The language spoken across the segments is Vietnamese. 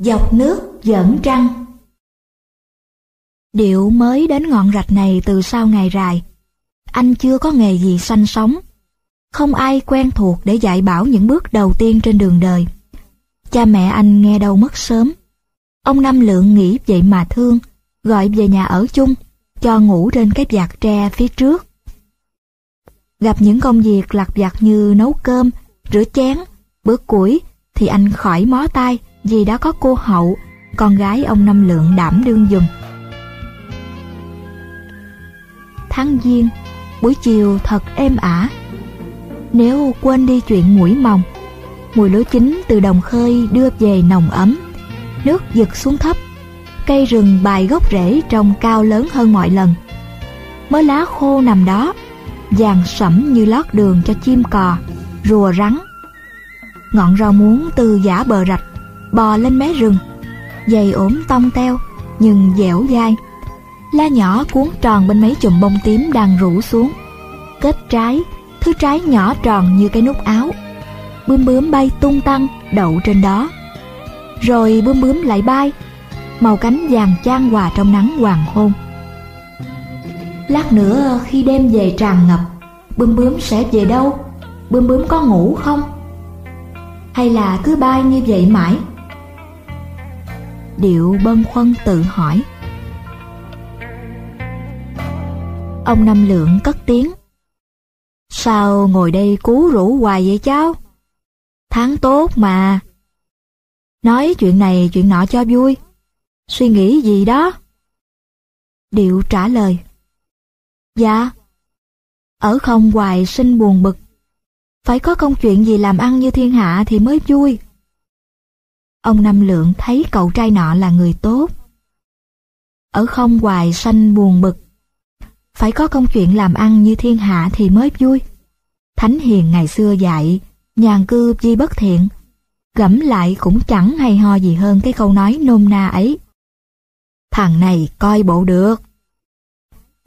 Dọc nước dẫn trăng Điệu mới đến ngọn rạch này từ sau ngày rài. Anh chưa có nghề gì sanh sống. Không ai quen thuộc để dạy bảo những bước đầu tiên trên đường đời. Cha mẹ anh nghe đâu mất sớm. Ông Năm Lượng nghĩ vậy mà thương, gọi về nhà ở chung, cho ngủ trên cái vạt tre phía trước. Gặp những công việc lặt vặt như nấu cơm, rửa chén, bước củi thì anh khỏi mó tay vì đã có cô Hậu, con gái ông Năm Lượng đảm đương dùm. Tháng Giêng, buổi chiều thật êm ả. Nếu quên đi chuyện mũi mồng, mùi lúa chín từ đồng khơi đưa về nồng ấm, nước giật xuống thấp, cây rừng bài gốc rễ trông cao lớn hơn mọi lần. Mớ lá khô nằm đó, vàng sẫm như lót đường cho chim cò, rùa rắn. Ngọn rau muống từ giả bờ rạch, bò lên mé rừng, dày ốm tông teo, nhưng dẻo dai. La nhỏ cuốn tròn bên mấy chùm bông tím đang rủ xuống. Kết trái, thứ trái nhỏ tròn như cái nút áo. Bướm bướm bay tung tăng, đậu trên đó. Rồi bướm bướm lại bay, màu cánh vàng chan hòa trong nắng hoàng hôn. Lát nữa khi đêm về tràn ngập, bướm bướm sẽ về đâu? Bướm bướm có ngủ không? Hay là cứ bay như vậy mãi? Điệu bâng khuâng tự hỏi. Ông Năm Lượng cất tiếng. Sao ngồi đây cú rủ hoài vậy cháu? Tháng tốt mà. Nói chuyện này chuyện nọ cho vui. Suy nghĩ gì đó? Điệu trả lời. Dạ. Ở không hoài sinh buồn bực. Phải có công chuyện gì làm ăn như thiên hạ thì mới vui. Ông Năm Lượng thấy cậu trai nọ là người tốt. Ở không hoài sanh buồn bực phải có công chuyện làm ăn như thiên hạ thì mới vui. Thánh hiền ngày xưa dạy, nhàn cư di bất thiện, gẫm lại cũng chẳng hay ho gì hơn cái câu nói nôm na ấy. Thằng này coi bộ được.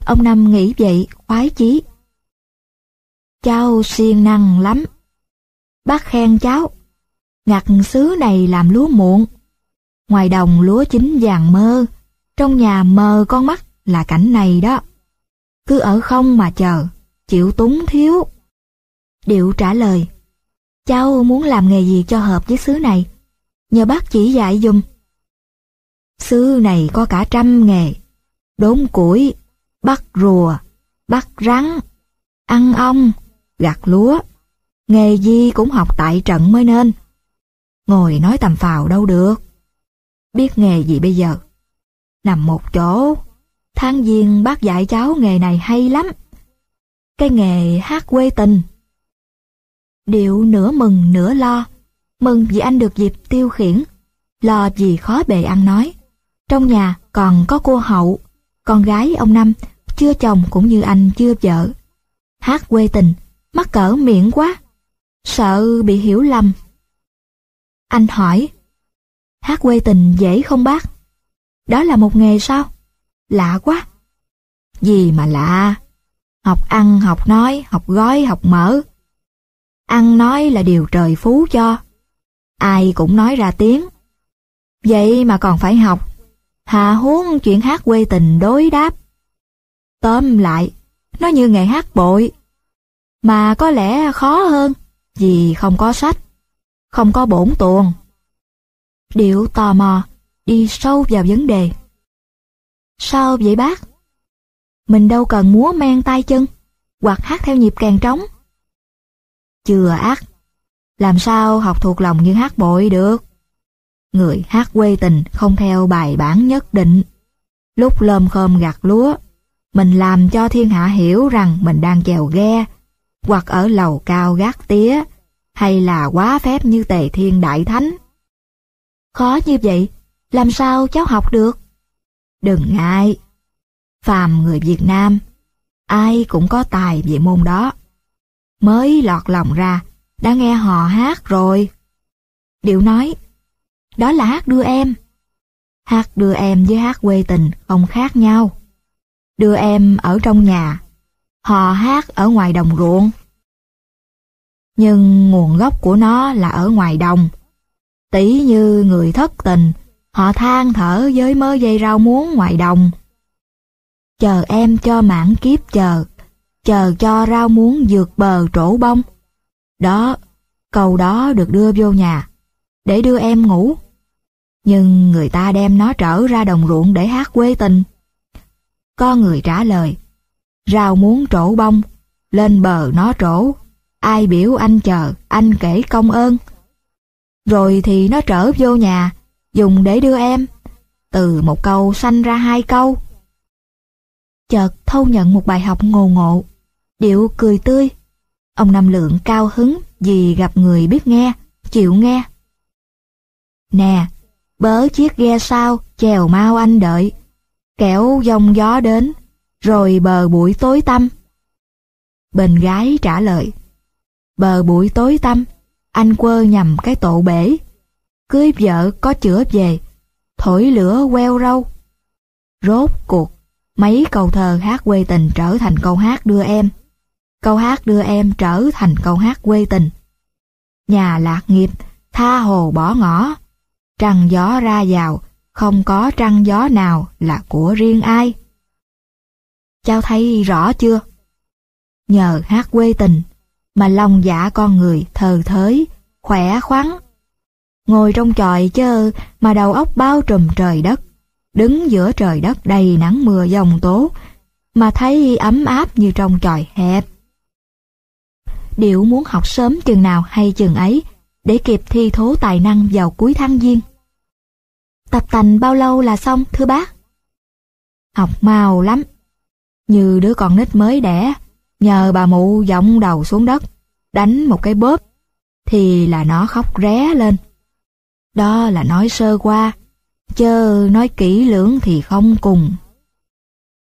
Ông Năm nghĩ vậy, khoái chí. Cháu siêng năng lắm. Bác khen cháu, ngặt xứ này làm lúa muộn. Ngoài đồng lúa chín vàng mơ, trong nhà mờ con mắt là cảnh này đó cứ ở không mà chờ, chịu túng thiếu. Điệu trả lời, cháu muốn làm nghề gì cho hợp với xứ này, nhờ bác chỉ dạy dùm. Xứ này có cả trăm nghề, đốn củi, bắt rùa, bắt rắn, ăn ong, gặt lúa, nghề gì cũng học tại trận mới nên. Ngồi nói tầm phào đâu được. Biết nghề gì bây giờ? Nằm một chỗ, Tháng giêng bác dạy cháu nghề này hay lắm. Cái nghề hát quê tình. Điệu nửa mừng nửa lo. Mừng vì anh được dịp tiêu khiển. Lo vì khó bề ăn nói. Trong nhà còn có cô Hậu, con gái ông Năm, chưa chồng cũng như anh chưa vợ. Hát quê tình, mắc cỡ miệng quá. Sợ bị hiểu lầm. Anh hỏi, hát quê tình dễ không bác? Đó là một nghề sao? Lạ quá. Gì mà lạ? Học ăn, học nói, học gói, học mở. Ăn nói là điều trời phú cho. Ai cũng nói ra tiếng. Vậy mà còn phải học. Hà huống chuyện hát quê tình đối đáp. Tóm lại, nó như nghề hát bội. Mà có lẽ khó hơn vì không có sách, không có bổn tuồng. Điệu tò mò, đi sâu vào vấn đề. Sao vậy bác? Mình đâu cần múa men tay chân, hoặc hát theo nhịp càng trống. Chưa ác, làm sao học thuộc lòng như hát bội được? Người hát quê tình không theo bài bản nhất định. Lúc lơm khơm gặt lúa, mình làm cho thiên hạ hiểu rằng mình đang chèo ghe, hoặc ở lầu cao gác tía, hay là quá phép như tề thiên đại thánh. Khó như vậy, làm sao cháu học được? Đừng ngại. Phàm người Việt Nam, ai cũng có tài về môn đó. Mới lọt lòng ra, đã nghe họ hát rồi. Điệu nói, đó là hát đưa em. Hát đưa em với hát quê tình không khác nhau. Đưa em ở trong nhà, họ hát ở ngoài đồng ruộng. Nhưng nguồn gốc của nó là ở ngoài đồng. Tỷ như người thất tình Họ than thở với mớ dây rau muống ngoài đồng. Chờ em cho mãn kiếp chờ, chờ cho rau muống vượt bờ trổ bông. Đó, câu đó được đưa vô nhà, để đưa em ngủ. Nhưng người ta đem nó trở ra đồng ruộng để hát quê tình. Có người trả lời, rau muống trổ bông, lên bờ nó trổ, ai biểu anh chờ, anh kể công ơn. Rồi thì nó trở vô nhà, dùng để đưa em. Từ một câu sanh ra hai câu. Chợt thâu nhận một bài học ngồ ngộ, điệu cười tươi. Ông Năm Lượng cao hứng vì gặp người biết nghe, chịu nghe. Nè, bớ chiếc ghe sao, chèo mau anh đợi. Kẻo dòng gió đến, rồi bờ bụi tối tăm. Bên gái trả lời, bờ bụi tối tăm, anh quơ nhầm cái tổ bể. Cưới vợ có chữa về, thổi lửa queo râu. Rốt cuộc, mấy câu thơ hát quê tình trở thành câu hát đưa em. Câu hát đưa em trở thành câu hát quê tình. Nhà lạc nghiệp, tha hồ bỏ ngõ. Trăng gió ra vào, không có trăng gió nào là của riêng ai. Cháu thấy rõ chưa? Nhờ hát quê tình, mà lòng dạ con người thờ thới, khỏe khoắn. Ngồi trong chòi chơ mà đầu óc bao trùm trời đất, đứng giữa trời đất đầy nắng mưa dòng tố, mà thấy ấm áp như trong chòi hẹp. Điệu muốn học sớm chừng nào hay chừng ấy, để kịp thi thố tài năng vào cuối tháng giêng. Tập tành bao lâu là xong thưa bác? Học mau lắm, như đứa con nít mới đẻ, nhờ bà mụ giọng đầu xuống đất, đánh một cái bóp, thì là nó khóc ré lên. Đó là nói sơ qua, chớ nói kỹ lưỡng thì không cùng.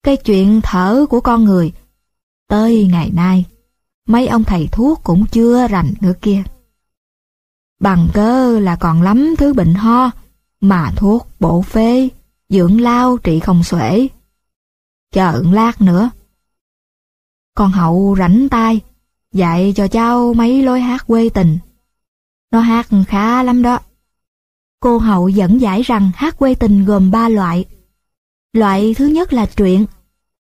Cái chuyện thở của con người, tới ngày nay, mấy ông thầy thuốc cũng chưa rành nữa kia. Bằng cớ là còn lắm thứ bệnh ho, mà thuốc bổ phê, dưỡng lao trị không xuể. Chờ lát nữa. Con hậu rảnh tay, dạy cho cháu mấy lối hát quê tình. Nó hát khá lắm đó. Cô hậu dẫn giải rằng hát quê tình gồm ba loại. Loại thứ nhất là truyện,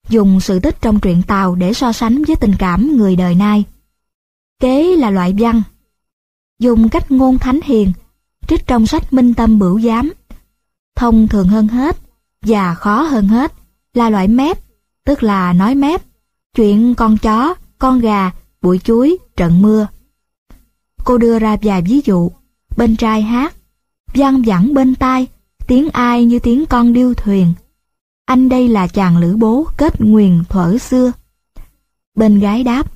dùng sự tích trong truyện Tàu để so sánh với tình cảm người đời nay. Kế là loại văn, dùng cách ngôn thánh hiền, trích trong sách Minh Tâm Bửu Giám. Thông thường hơn hết và khó hơn hết là loại mép, tức là nói mép, chuyện con chó, con gà, bụi chuối, trận mưa. Cô đưa ra vài ví dụ, bên trai hát, văng vẳng bên tai, tiếng ai như tiếng con điêu thuyền. Anh đây là chàng lữ bố kết nguyền thuở xưa. Bên gái đáp,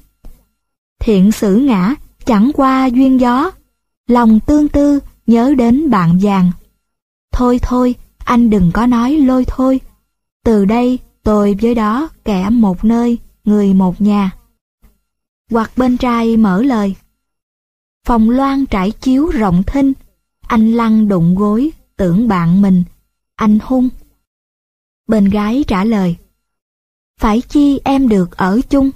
thiện sử ngã, chẳng qua duyên gió, lòng tương tư nhớ đến bạn vàng. Thôi thôi, anh đừng có nói lôi thôi. Từ đây, tôi với đó kẻ một nơi, người một nhà. Hoặc bên trai mở lời. Phòng loan trải chiếu rộng thinh, anh lăn đụng gối, tưởng bạn mình, anh hung. Bên gái trả lời. Phải chi em được ở chung,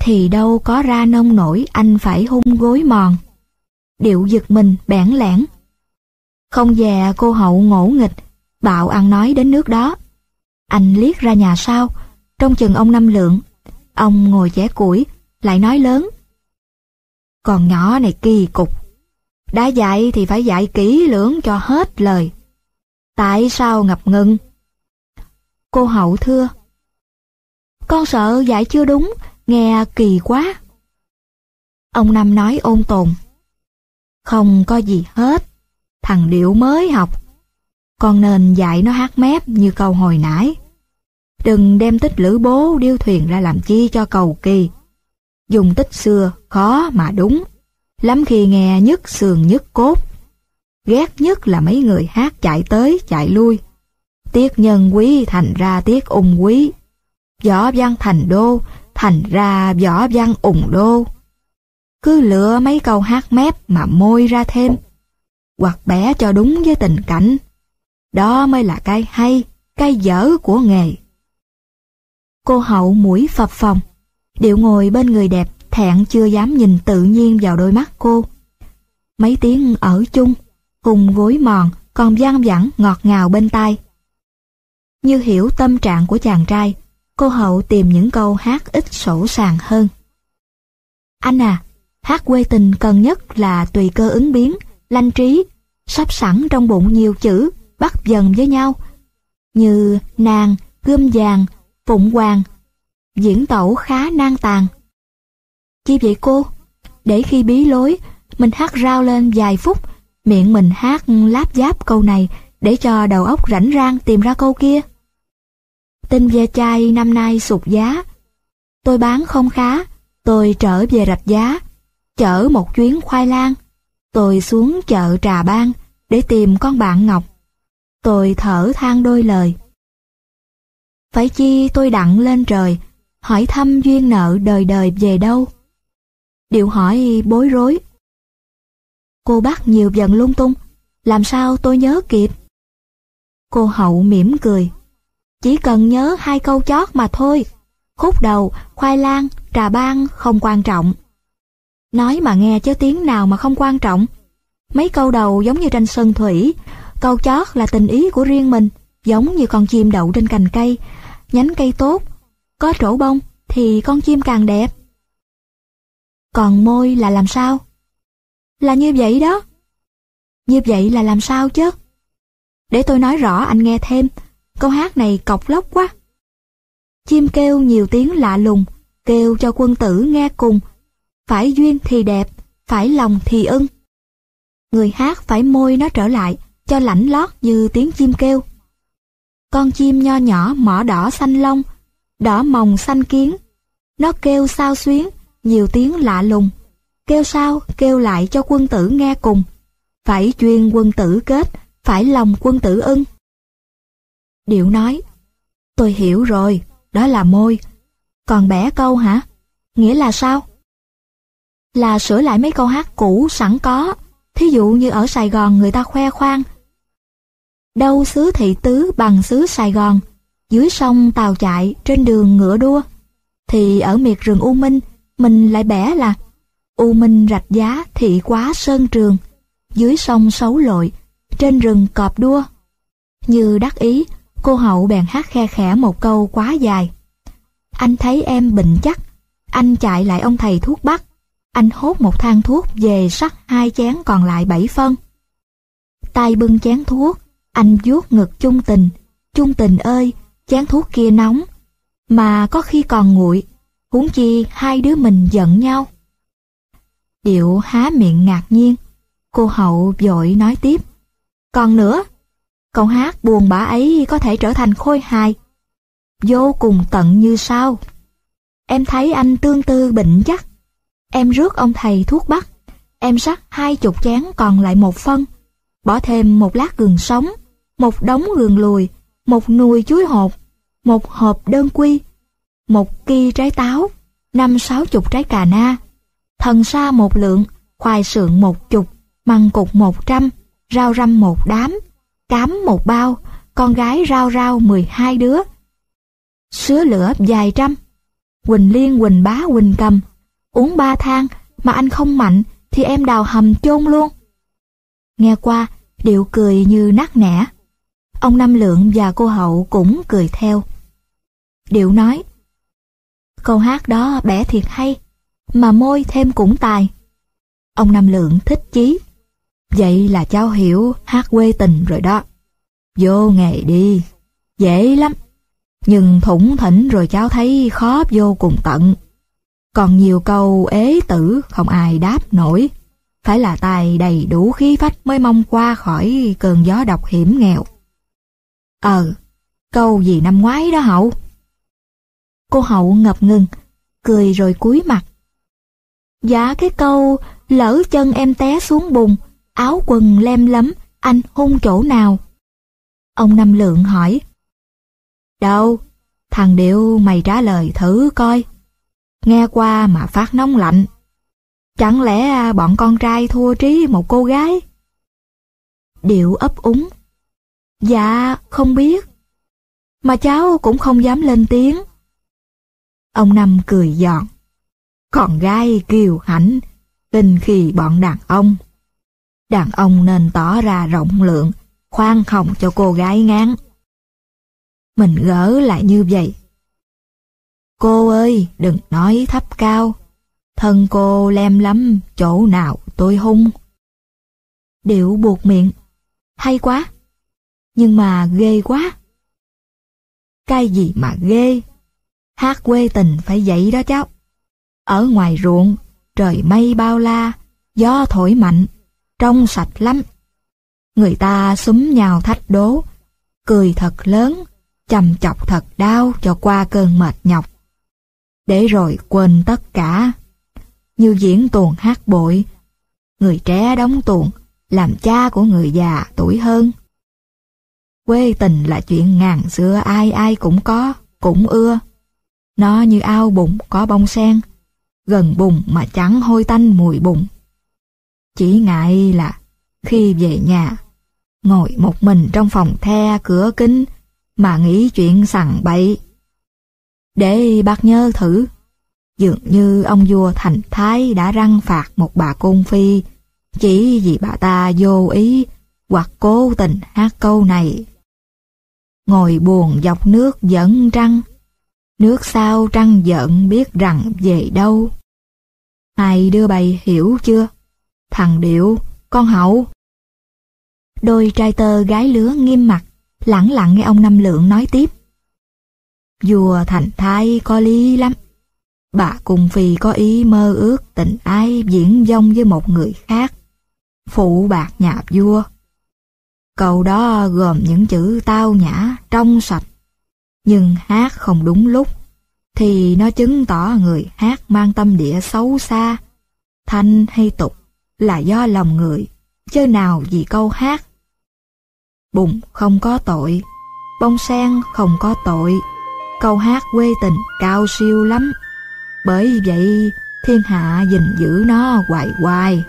thì đâu có ra nông nổi anh phải hung gối mòn. Điệu giật mình bẽn lẽn. Không dè cô hậu ngỗ nghịch, bạo ăn nói đến nước đó. Anh liếc ra nhà sau, trong chừng ông Năm Lượng. Ông ngồi vẽ củi, lại nói lớn. Còn nhỏ này kỳ cục. Đã dạy thì phải dạy kỹ lưỡng cho hết lời. Tại sao ngập ngừng? Cô hậu thưa. Con sợ dạy chưa đúng, nghe kỳ quá. Ông Năm nói ôn tồn. Không có gì hết, thằng Điệu mới học. Con nên dạy nó hát mép như câu hồi nãy. Đừng đem tích lữ bố điêu thuyền ra làm chi cho cầu kỳ. Dùng tích xưa khó mà đúng, lắm khi nghe nhức sườn nhức cốt. Ghét nhất là mấy người hát chạy tới chạy lui. Tiết nhân quý thành ra tiết ung quý. Võ văn thành đô thành ra võ văn ủng đô. Cứ lựa mấy câu hát mép mà môi ra thêm, hoặc bẻ cho đúng với tình cảnh. Đó mới là cái hay, cái dở của nghề. Cô hậu mũi phập phòng, điệu ngồi bên người đẹp, thẹn chưa dám nhìn tự nhiên vào đôi mắt cô. Mấy tiếng ở chung, cùng gối mòn, còn vang vẳng ngọt ngào bên tai. Như hiểu tâm trạng của chàng trai, cô hậu tìm những câu hát ít sổ sàng hơn. Anh à, hát quê tình cần nhất là tùy cơ ứng biến, lanh trí, sắp sẵn trong bụng nhiều chữ, bắt dần với nhau, như nàng, gươm vàng, phụng hoàng, diễn tẩu khá nang tàn. Chi vậy cô? Để khi bí lối, mình hát rao lên vài phút, miệng mình hát láp giáp câu này để cho đầu óc rảnh rang tìm ra câu kia. Tinh ve chai năm nay sụt giá. Tôi bán không khá, tôi trở về rạch giá, chở một chuyến khoai lang. Tôi xuống chợ Trà Ban để tìm con bạn Ngọc. Tôi thở than đôi lời. Phải chi tôi đặng lên trời, hỏi thăm duyên nợ đời đời về đâu? Điệu hỏi bối rối. Cô bắt nhiều dần lung tung, làm sao tôi nhớ kịp? Cô hậu mỉm cười. Chỉ cần nhớ hai câu chót mà thôi. Khúc đầu, khoai lang, trà ban không quan trọng. Nói mà nghe chứ tiếng nào mà không quan trọng. Mấy câu đầu giống như tranh sơn thủy, câu chót là tình ý của riêng mình, giống như con chim đậu trên cành cây, nhánh cây tốt, có trổ bông thì con chim càng đẹp. Còn môi là làm sao? Là như vậy đó. Như vậy là làm sao chứ? Để tôi nói rõ anh nghe thêm, câu hát này cọc lóc quá. Chim kêu nhiều tiếng lạ lùng, kêu cho quân tử nghe cùng. Phải duyên thì đẹp, phải lòng thì ưng. Người hát phải môi nó trở lại, cho lãnh lót như tiếng chim kêu. Con chim nho nhỏ mỏ đỏ xanh lông, đỏ mồng xanh kiến. Nó kêu sao xuyến, nhiều tiếng lạ lùng. Kêu sao, kêu lại cho quân tử nghe cùng. Phải chuyên quân tử kết, phải lòng quân tử ưng. Điệu nói, tôi hiểu rồi, đó là môi. Còn bẻ câu hả? Nghĩa là sao? Là sửa lại mấy câu hát cũ sẵn có, thí dụ như ở Sài Gòn người ta khoe khoang. Đâu xứ thị tứ bằng xứ Sài Gòn, dưới sông tàu chạy, trên đường ngựa đua. Thì ở miệt rừng U Minh, mình lại bẻ là U Minh rạch giá thị quá sơn trường, dưới sông xấu lội, trên rừng cọp đua. Như đắc ý, cô hậu bèn hát khe khẽ một câu quá dài. Anh thấy em bệnh chắc, anh chạy lại ông thầy thuốc bắc, anh hốt một thang thuốc về sắc hai chén còn lại bảy phân. tay bưng chén thuốc, anh vuốt ngực chung tình, chung tình ơi, chén thuốc kia nóng, mà có khi còn nguội, huống chi hai đứa mình giận nhau. Điệu há miệng ngạc nhiên, cô hậu vội nói tiếp. Còn nữa, câu hát buồn bã ấy có thể trở thành khôi hài, vô cùng tận như sao. Em thấy anh tương tư bệnh chắc, em rước ông thầy thuốc bắc, em sắc hai chục chén còn lại một phân, bỏ thêm một lát gừng sống, một đống gừng lùi, một nùi chuối hột, một hộp đơn quy, một ki trái táo, năm sáu chục trái cà na, thần sa một lượng, khoai sượng một chục, măng cục một trăm, rau răm một đám, cám một bao, con gái rau rau mười hai đứa. Sứa lửa vài trăm, Quỳnh Liên Quỳnh Bá Quỳnh Cầm, uống ba thang mà anh không mạnh thì em đào hầm chôn luôn. Nghe qua, điệu cười như nát nẻ. Ông Năm Lượng và cô Hậu cũng cười theo. Điệu nói, câu hát đó bẻ thiệt hay, mà môi thêm cũng tài. Ông Năm Lượng thích chí. Vậy là cháu hiểu hát quê tình rồi đó. Vô nghề đi, dễ lắm. Nhưng thủng thỉnh rồi cháu thấy khó vô cùng tận. Còn nhiều câu ế tử không ai đáp nổi. Phải là tài đầy đủ khí phách mới mong qua khỏi cơn gió độc hiểm nghèo. Ờ, câu gì năm ngoái đó hậu? Cô hậu ngập ngừng, cười rồi cúi mặt. Dạ cái câu lỡ chân em té xuống bùn, áo quần lem lấm, anh hung chỗ nào? Ông Năm Lượng hỏi. Đâu, thằng Điệu mày trả lời thử coi. Nghe qua mà phát nóng lạnh. Chẳng lẽ à, bọn con trai thua trí một cô gái? Điệu ấp úng. Dạ, không biết. Mà cháu cũng không dám lên tiếng. Ông Năm cười giòn. còn gái kiều hãnh, kinh khi bọn đàn ông. Đàn ông nên tỏ ra rộng lượng, khoan hồng cho cô gái ngán. Mình gỡ lại như vậy. Cô ơi, đừng nói thấp cao. Thân cô lem lắm, chỗ nào tôi hung. Điệu buộc miệng. Hay quá. Nhưng mà ghê quá. Cái gì mà ghê? Hát quê tình phải vậy đó cháu. Ở ngoài ruộng, trời mây bao la, gió thổi mạnh, trong sạch lắm. Người ta súng nhào thách đố, cười thật lớn, chầm chọc thật đau cho qua cơn mệt nhọc. Để rồi quên tất cả. Như diễn tuồng hát bội, người trẻ đóng tuồng, làm cha của người già tuổi hơn. Quê tình là chuyện ngàn xưa ai ai cũng có, cũng ưa. Nó như ao bụng có bông sen, gần bùn mà chẳng hôi tanh mùi bùn. Chỉ ngại là khi về nhà, ngồi một mình trong phòng the cửa kính mà nghĩ chuyện sằng bậy. Để bác nhớ thử, dường như ông vua Thành Thái đã răng phạt một bà cung phi chỉ vì bà ta vô ý hoặc cố tình hát câu này. Ngồi buồn dọc nước dẫn trăng, nước sao trăng giận biết rằng về đâu. Hai đưa bày hiểu chưa? Thằng Điệu, con hậu. Đôi trai tơ gái lứa nghiêm mặt, lẳng lặng nghe ông Năm Lượng nói tiếp. Vua thành thái có lý lắm. Bà cùng phi có ý mơ ước tình ái diễn dông với một người khác. Phụ bạc nhà vua. Câu đó gồm những chữ tao nhã, trong sạch. Nhưng hát không đúng lúc, thì nó chứng tỏ người hát mang tâm địa xấu xa, thanh hay tục là do lòng người, chứ nào vì câu hát. Bụng không có tội, bông sen không có tội, câu hát quê tình cao siêu lắm. Bởi vậy thiên hạ gìn giữ nó hoài hoài.